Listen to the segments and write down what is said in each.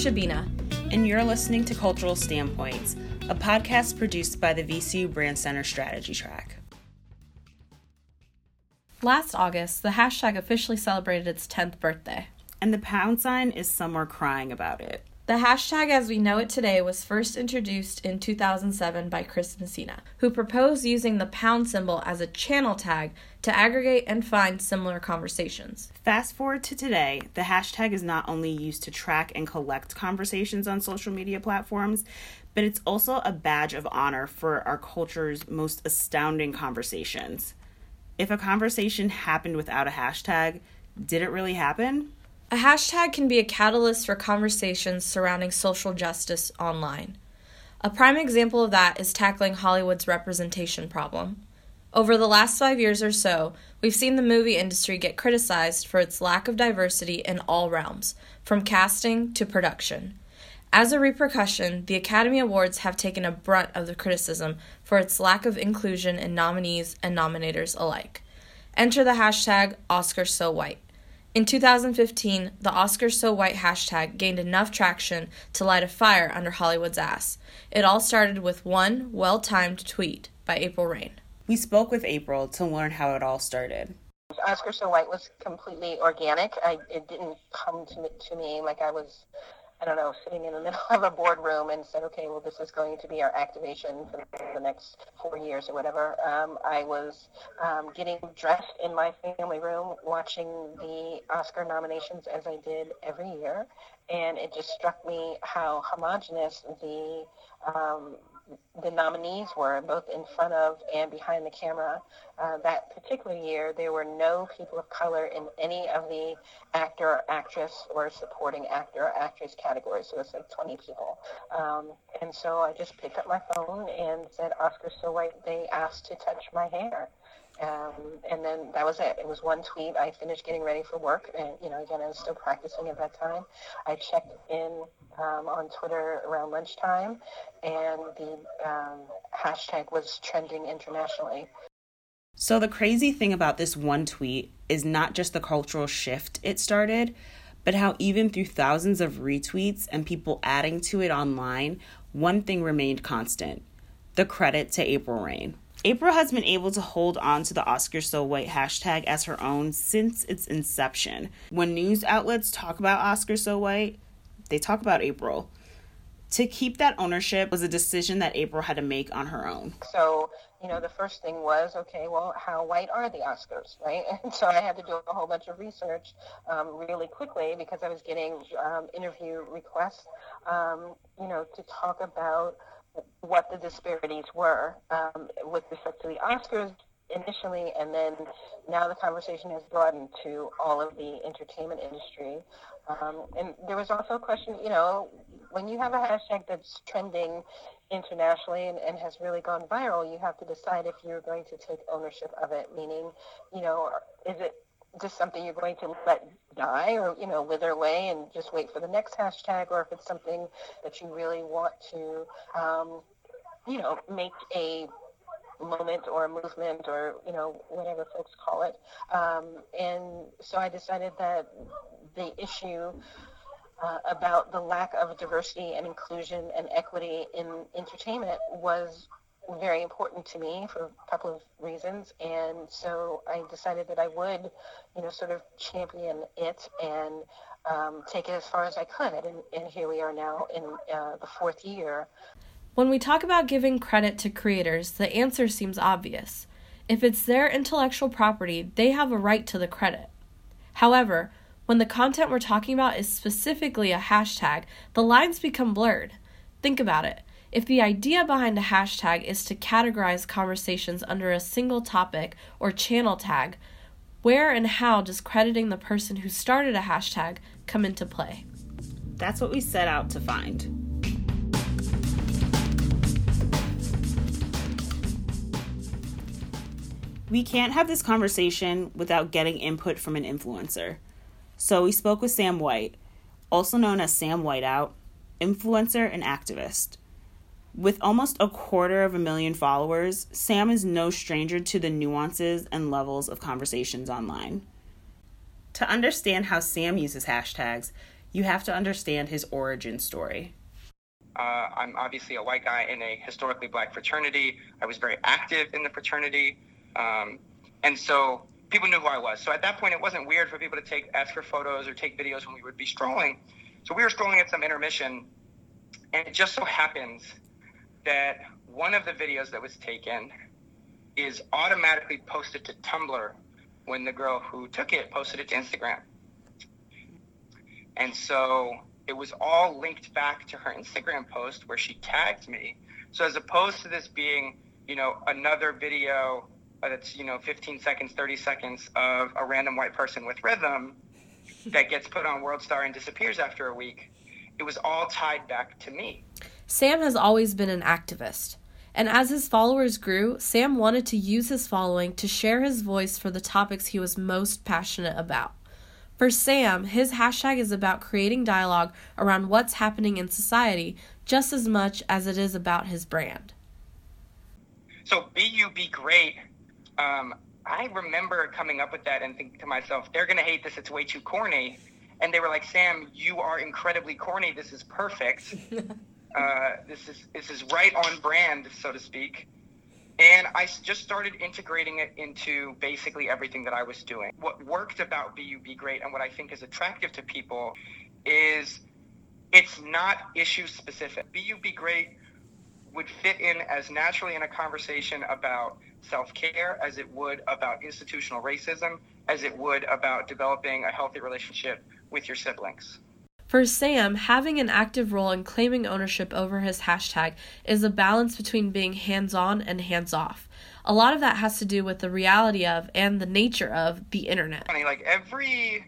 Shabina. And you're listening to Cultural Standpoints, a podcast produced by the VCU Brand Center Strategy Track. Last August, the hashtag officially celebrated its 10th birthday. And the pound sign is somewhere crying about it. The hashtag as we know it today was first introduced in 2007 by Chris Messina, who proposed using the pound symbol as a channel tag to aggregate and find similar conversations. Fast forward to today, the hashtag is not only used to track and collect conversations on social media platforms, but it's also a badge of honor for our culture's most astounding conversations. If a conversation happened without a hashtag, did it really happen? A hashtag can be a catalyst for conversations surrounding social justice online. A prime example of that is tackling Hollywood's representation problem. Over the last five years or so, we've seen the movie industry get criticized for its lack of diversity in all realms, from casting to production. As a repercussion, the Academy Awards have taken a brunt of the criticism for its lack of inclusion in nominees and nominators alike. Enter the hashtag OscarsSoWhite. In 2015, the Oscars So White hashtag gained enough traction to light a fire under Hollywood's ass. It all started with one well timed tweet by April Reign. We spoke with April to learn how it all started. Oscar So White was completely organic. I, it didn't come to me, to me like I was I don't know, sitting in the middle of a boardroom and said, okay, well, this is going to be our activation for the next four years or whatever. Um, I was um, getting dressed in my family room, watching the Oscar nominations as I did every year, and it just struck me how homogenous the um, the nominees were, both in front of and behind the camera. Uh, that particular year, there were no people of color in any of the actor, or actress, or supporting actor or actress categories. So it's like 20 people. Um, and so I just picked up my phone and said, Oscar So White, they asked to touch my hair. Um, and then that was it. It was one tweet. I finished getting ready for work, and you know, again, I was still practicing at that time. I checked in um, on Twitter around lunchtime, and the um, hashtag was trending internationally. So the crazy thing about this one tweet is not just the cultural shift it started, but how even through thousands of retweets and people adding to it online, one thing remained constant: the credit to April Reign. April has been able to hold on to the Oscar So White hashtag as her own since its inception. When news outlets talk about Oscar So White, they talk about April. To keep that ownership was a decision that April had to make on her own. So, you know, the first thing was, okay, well, how white are the Oscars, right? And so I had to do a whole bunch of research um, really quickly because I was getting um, interview requests, um, you know, to talk about what the disparities were um, with respect to the Oscars initially, and then now the conversation has broadened to all of the entertainment industry. Um, and there was also a question, you know, when you have a hashtag that's trending internationally and, and has really gone viral, you have to decide if you're going to take ownership of it, meaning, you know, is it just something you're going to let die or you know wither away and just wait for the next hashtag or if it's something that you really want to um, you know make a moment or a movement or you know whatever folks call it. Um, and so i decided that the issue uh, about the lack of diversity and inclusion and equity in entertainment was very important to me for a couple of reasons, and so I decided that I would, you know, sort of champion it and um, take it as far as I could. And, and here we are now in uh, the fourth year. When we talk about giving credit to creators, the answer seems obvious. If it's their intellectual property, they have a right to the credit. However, when the content we're talking about is specifically a hashtag, the lines become blurred. Think about it. If the idea behind a hashtag is to categorize conversations under a single topic or channel tag, where and how does crediting the person who started a hashtag come into play? That's what we set out to find. We can't have this conversation without getting input from an influencer. So we spoke with Sam White, also known as Sam Whiteout, influencer and activist. With almost a quarter of a million followers, Sam is no stranger to the nuances and levels of conversations online. To understand how Sam uses hashtags, you have to understand his origin story. Uh, I'm obviously a white guy in a historically black fraternity. I was very active in the fraternity. Um, and so people knew who I was. So at that point, it wasn't weird for people to take ask for photos or take videos when we would be strolling. So we were strolling at some intermission, and it just so happens that one of the videos that was taken is automatically posted to Tumblr when the girl who took it posted it to Instagram. And so it was all linked back to her Instagram post where she tagged me. So as opposed to this being, you know, another video that's, you know, 15 seconds, 30 seconds of a random white person with rhythm that gets put on World Star and disappears after a week, it was all tied back to me. Sam has always been an activist. And as his followers grew, Sam wanted to use his following to share his voice for the topics he was most passionate about. For Sam, his hashtag is about creating dialogue around what's happening in society just as much as it is about his brand. So, be you, be great. Um, I remember coming up with that and thinking to myself, they're going to hate this. It's way too corny. And they were like, Sam, you are incredibly corny. This is perfect. uh, this is this is right on brand, so to speak. And I just started integrating it into basically everything that I was doing. What worked about BUB Great and what I think is attractive to people is it's not issue specific. BUB Great would fit in as naturally in a conversation about self care as it would about institutional racism, as it would about developing a healthy relationship with your siblings. For Sam, having an active role in claiming ownership over his hashtag is a balance between being hands on and hands off. A lot of that has to do with the reality of and the nature of the internet. Like every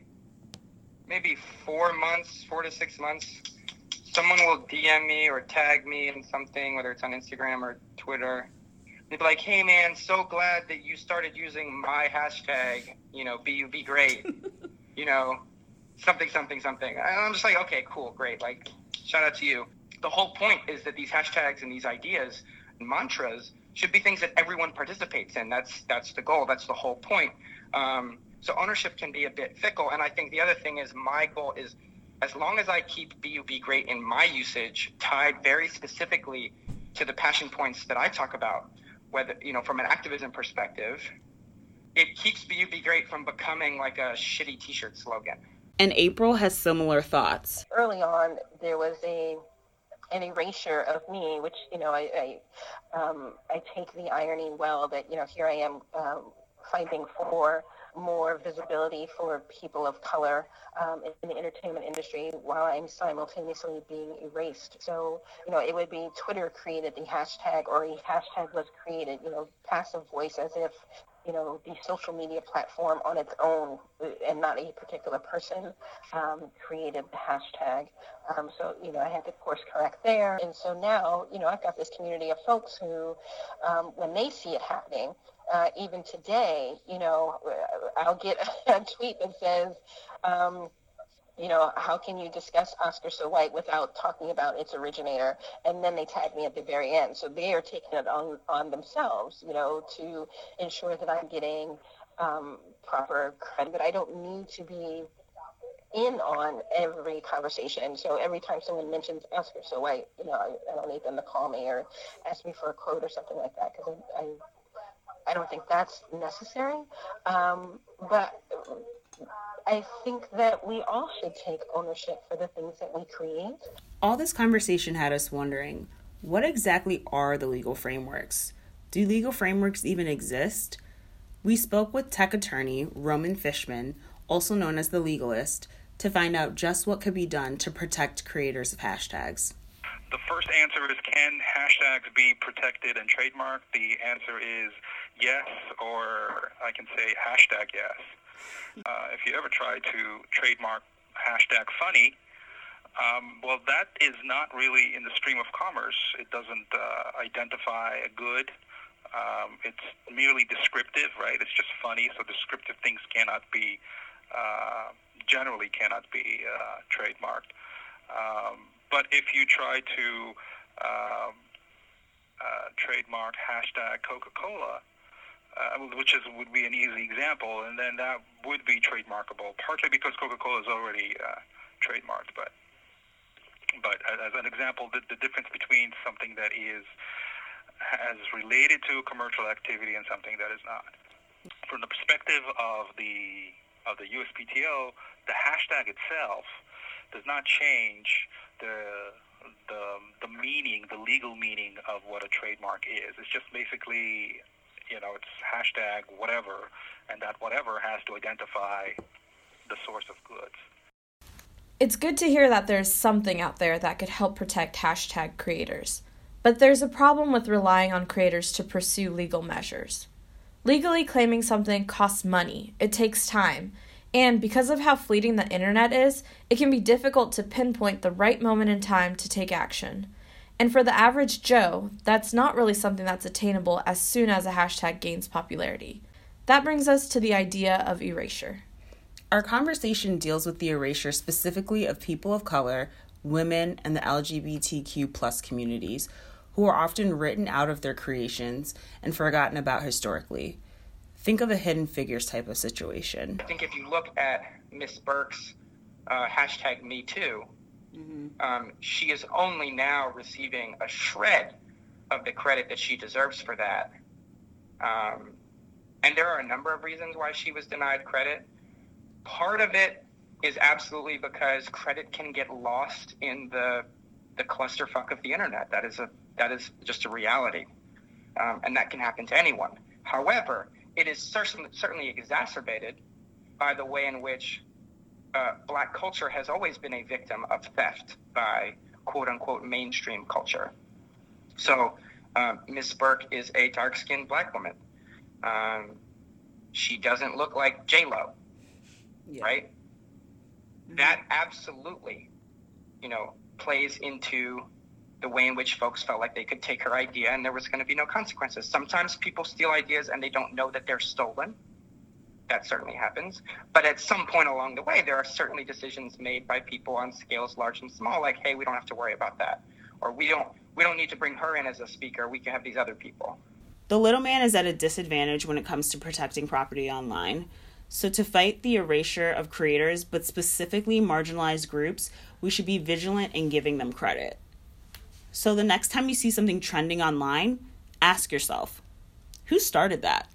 maybe four months, four to six months, someone will DM me or tag me in something, whether it's on Instagram or Twitter. They'd be like, hey man, so glad that you started using my hashtag, you know, BUB great. you know, something, something, something. And I'm just like, okay, cool, great. Like, shout out to you. The whole point is that these hashtags and these ideas and mantras should be things that everyone participates in. That's that's the goal. That's the whole point. Um, so ownership can be a bit fickle. And I think the other thing is my goal is as long as I keep BUB great in my usage tied very specifically to the passion points that I talk about, whether you know from an activism perspective, it keeps BUB great from becoming like a shitty T-shirt slogan. And April has similar thoughts. Early on, there was a an erasure of me, which you know I I, um, I take the irony well that you know here I am um, fighting for more visibility for people of color um, in the entertainment industry while I'm simultaneously being erased. So, you know, it would be Twitter created the hashtag or a hashtag was created, you know, passive voice as if you know, the social media platform on its own uh, and not a particular person um, created the hashtag. Um, so, you know, I had to course correct there. And so now, you know, I've got this community of folks who, um, when they see it happening, uh, even today, you know, uh, I'll get a tweet that says, um, you know, how can you discuss Oscar So White without talking about its originator? And then they tag me at the very end. So they are taking it on, on themselves, you know, to ensure that I'm getting um, proper credit. But I don't need to be in on every conversation. So every time someone mentions Oscar So White, you know, I, I don't need them to call me or ask me for a quote or something like that because I, I, I, don't think that's necessary. Um, but I think that we all should take ownership for the things that we create. All this conversation had us wondering what exactly are the legal frameworks? Do legal frameworks even exist? We spoke with tech attorney Roman Fishman, also known as the legalist, to find out just what could be done to protect creators of hashtags. The first answer is can hashtags be protected and trademarked? The answer is yes, or I can say hashtag yes. Uh, if you ever try to trademark hashtag funny, um, well, that is not really in the stream of commerce. It doesn't uh, identify a good. Um, it's merely descriptive, right? It's just funny, so descriptive things cannot be, uh, generally cannot be uh, trademarked. Um, but if you try to um, uh, trademark hashtag Coca-Cola, uh, which is would be an easy example, and then that would be trademarkable. Partly because Coca-Cola is already uh, trademarked. But but as an example, the, the difference between something that is as related to commercial activity and something that is not. From the perspective of the of the USPTO, the hashtag itself does not change the the the meaning, the legal meaning of what a trademark is. It's just basically, you know, it's hashtag whatever, and that whatever has to identify the source of goods. It's good to hear that there's something out there that could help protect hashtag creators. But there's a problem with relying on creators to pursue legal measures. Legally claiming something costs money, it takes time, and because of how fleeting the internet is, it can be difficult to pinpoint the right moment in time to take action. And for the average Joe, that's not really something that's attainable as soon as a hashtag gains popularity. That brings us to the idea of erasure. Our conversation deals with the erasure specifically of people of color, women, and the LGBTQ plus communities who are often written out of their creations and forgotten about historically. Think of a hidden figures type of situation. I think if you look at Miss Burke's uh, hashtag Me Too, mm-hmm. um, she is only now receiving a shred of the credit that she deserves for that. Um, and there are a number of reasons why she was denied credit. Part of it is absolutely because credit can get lost in the the clusterfuck of the internet. That is a that is just a reality, um, and that can happen to anyone. However, it is certainly, certainly exacerbated by the way in which uh, black culture has always been a victim of theft by quote unquote mainstream culture. So, um, Miss Burke is a dark skinned black woman. Um, she doesn't look like J Lo, yeah. right? Mm-hmm. That absolutely, you know, plays into the way in which folks felt like they could take her idea and there was going to be no consequences. Sometimes people steal ideas and they don't know that they're stolen. That certainly happens. But at some point along the way, there are certainly decisions made by people on scales large and small, like, hey, we don't have to worry about that. Or we don't we don't need to bring her in as a speaker. We can have these other people. The little man is at a disadvantage when it comes to protecting property online. So, to fight the erasure of creators, but specifically marginalized groups, we should be vigilant in giving them credit. So the next time you see something trending online, ask yourself, who started that?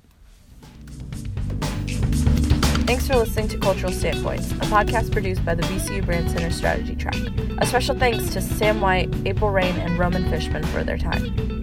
Thanks for listening to Cultural Standpoints, a podcast produced by the VCU Brand Center Strategy Track. A special thanks to Sam White, April Reign, and Roman Fishman for their time.